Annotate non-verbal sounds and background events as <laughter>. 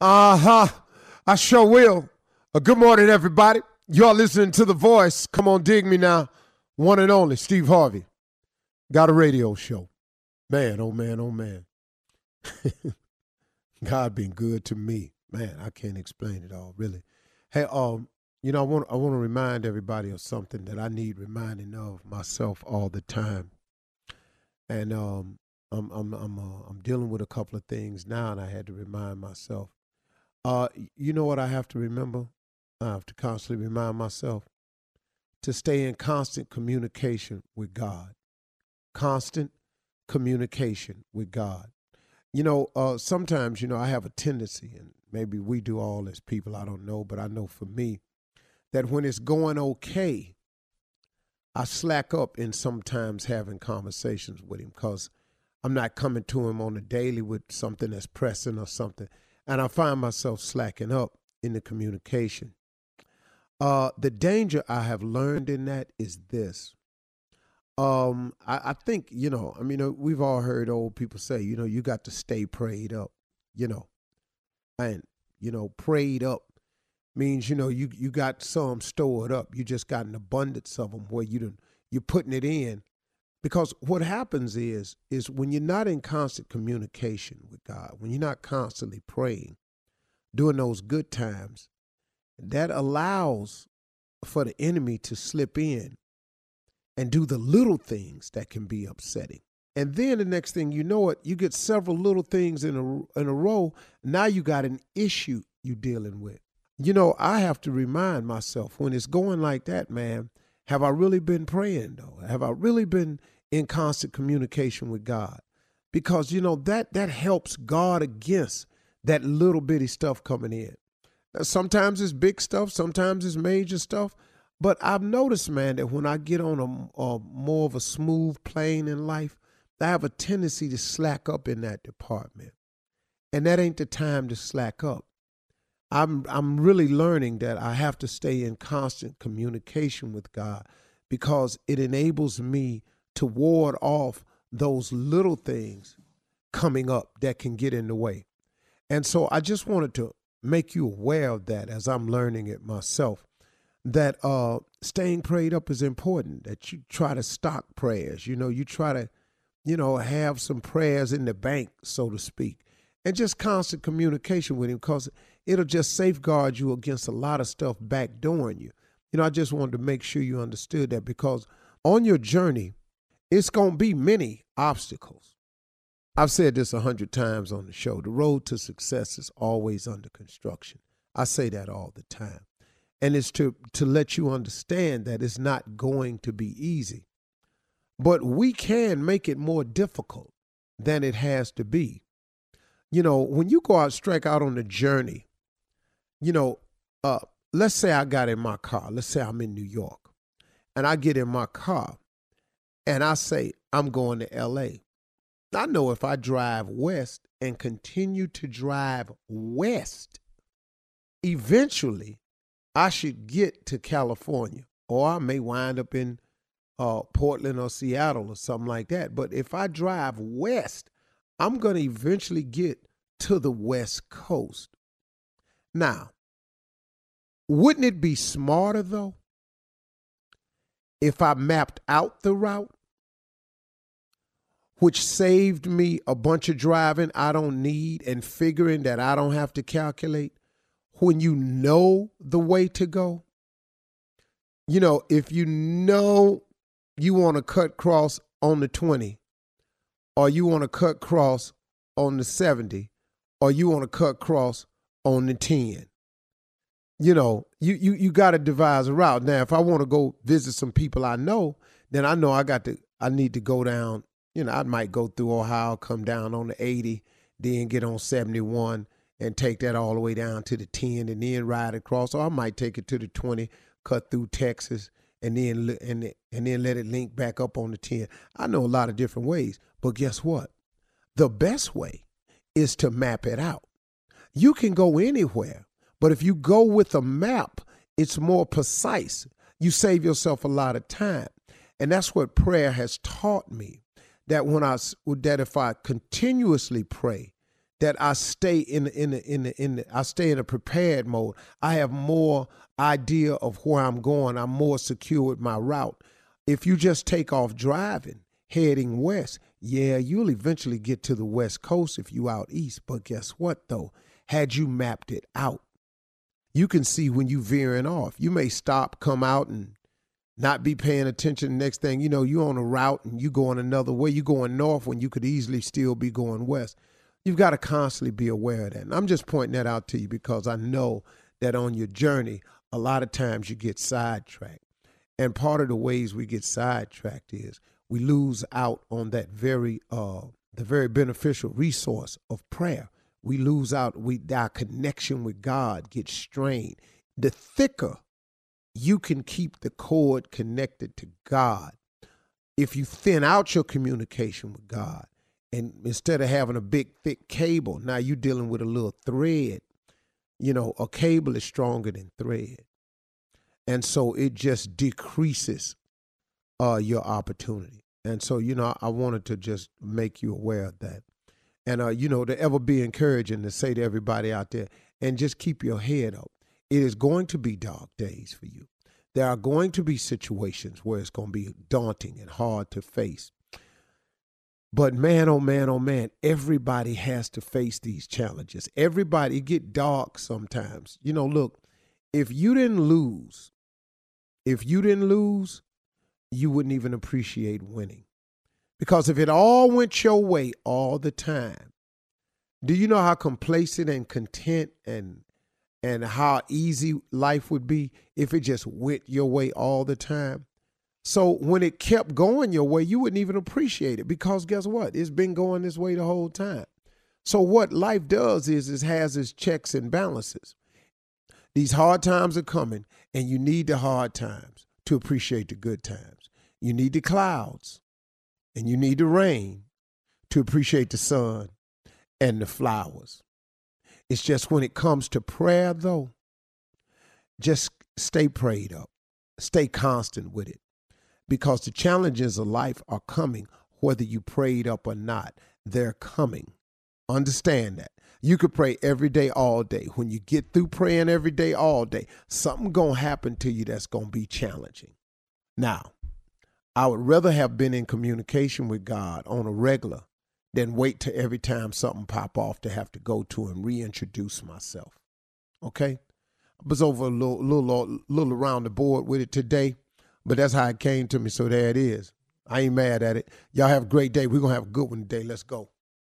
Uh huh. I sure will. Uh, good morning, everybody. Y'all listening to The Voice. Come on, dig me now. One and only, Steve Harvey. Got a radio show. Man, oh man, oh man. <laughs> God been good to me. Man, I can't explain it all, really. Hey, um, you know, I want I want to remind everybody of something that I need reminding of myself all the time. And um, I'm I'm I'm uh, I'm dealing with a couple of things now, and I had to remind myself. Uh, you know what I have to remember? I have to constantly remind myself to stay in constant communication with God. Constant communication with God. You know, uh, sometimes you know I have a tendency, and maybe we do all as people. I don't know, but I know for me that when it's going okay, I slack up in sometimes having conversations with him because I'm not coming to him on a daily with something that's pressing or something. And I find myself slacking up in the communication. Uh, the danger I have learned in that is this. Um, I, I think, you know, I mean, uh, we've all heard old people say, you know, you got to stay prayed up, you know. And, you know, prayed up means, you know, you you got some stored up. You just got an abundance of them where you you're putting it in because what happens is is when you're not in constant communication with god when you're not constantly praying during those good times that allows for the enemy to slip in and do the little things that can be upsetting. And then the next thing you know it you get several little things in a in a row. Now you got an issue you dealing with. You know i have to remind myself when it's going like that man have I really been praying though? Have I really been in constant communication with God? Because you know that that helps God against that little bitty stuff coming in. Sometimes it's big stuff, sometimes it's major stuff. But I've noticed, man, that when I get on a, a more of a smooth plane in life, I have a tendency to slack up in that department. And that ain't the time to slack up. I'm I'm really learning that I have to stay in constant communication with God because it enables me to ward off those little things coming up that can get in the way. And so I just wanted to make you aware of that as I'm learning it myself that uh staying prayed up is important that you try to stock prayers you know you try to you know have some prayers in the bank so to speak and just constant communication with him because it'll just safeguard you against a lot of stuff backdooring you. You know, I just wanted to make sure you understood that because on your journey, it's going to be many obstacles. I've said this a hundred times on the show. The road to success is always under construction. I say that all the time. And it's to, to let you understand that it's not going to be easy. But we can make it more difficult than it has to be you know, when you go out, strike out on the journey, you know, uh, let's say I got in my car, let's say I'm in New York, and I get in my car and I say, I'm going to LA. I know if I drive west and continue to drive west, eventually I should get to California, or I may wind up in uh, Portland or Seattle or something like that. But if I drive west, I'm going to eventually get to the West Coast. Now, wouldn't it be smarter though if I mapped out the route, which saved me a bunch of driving I don't need and figuring that I don't have to calculate when you know the way to go? You know, if you know you want to cut cross on the 20 or you want to cut cross on the 70 or you want to cut cross on the 10 you know you you, you got to devise a route. Now if i want to go visit some people i know then i know i got to i need to go down you know i might go through ohio come down on the 80 then get on 71 and take that all the way down to the 10 and then ride across or i might take it to the 20 cut through texas and then and and then let it link back up on the 10. I know a lot of different ways, but guess what? The best way is to map it out. You can go anywhere, but if you go with a map, it's more precise. You save yourself a lot of time. And that's what prayer has taught me. That when I that if I continuously pray, that I stay in the, in the, in the, in the, I stay in a prepared mode. I have more idea of where I'm going. I'm more secure with my route. If you just take off driving, heading west, yeah, you'll eventually get to the west coast if you out east. But guess what though? Had you mapped it out, you can see when you veering off. You may stop, come out, and not be paying attention. Next thing you know, you're on a route and you going another way. You're going north when you could easily still be going west. You've got to constantly be aware of that. And I'm just pointing that out to you because I know that on your journey, a lot of times you get sidetracked. And part of the ways we get sidetracked is we lose out on that very uh, the very beneficial resource of prayer. We lose out. We our connection with God gets strained. The thicker you can keep the cord connected to God, if you thin out your communication with God, and instead of having a big thick cable, now you're dealing with a little thread. You know, a cable is stronger than thread, and so it just decreases uh, your opportunity. And so, you know, I wanted to just make you aware of that. And, uh, you know, to ever be encouraging to say to everybody out there, and just keep your head up. It is going to be dark days for you. There are going to be situations where it's going to be daunting and hard to face. But man, oh man, oh man, everybody has to face these challenges. Everybody get dark sometimes. You know, look, if you didn't lose, if you didn't lose, you wouldn't even appreciate winning. Because if it all went your way all the time, do you know how complacent and content and and how easy life would be if it just went your way all the time? So when it kept going your way, you wouldn't even appreciate it because guess what? It's been going this way the whole time. So what life does is it has its checks and balances. These hard times are coming, and you need the hard times to appreciate the good times. You need the clouds and you need the rain to appreciate the sun and the flowers. It's just when it comes to prayer, though, just stay prayed up, stay constant with it, because the challenges of life are coming, whether you prayed up or not. They're coming. Understand that. You could pray every day, all day. When you get through praying every day, all day, something gonna happen to you that's gonna be challenging. Now, I would rather have been in communication with God on a regular than wait to every time something pop off to have to go to and reintroduce myself. Okay? I was over a little, little, little around the board with it today, but that's how it came to me. So there it is. I ain't mad at it. Y'all have a great day. We're going to have a good one today. Let's go.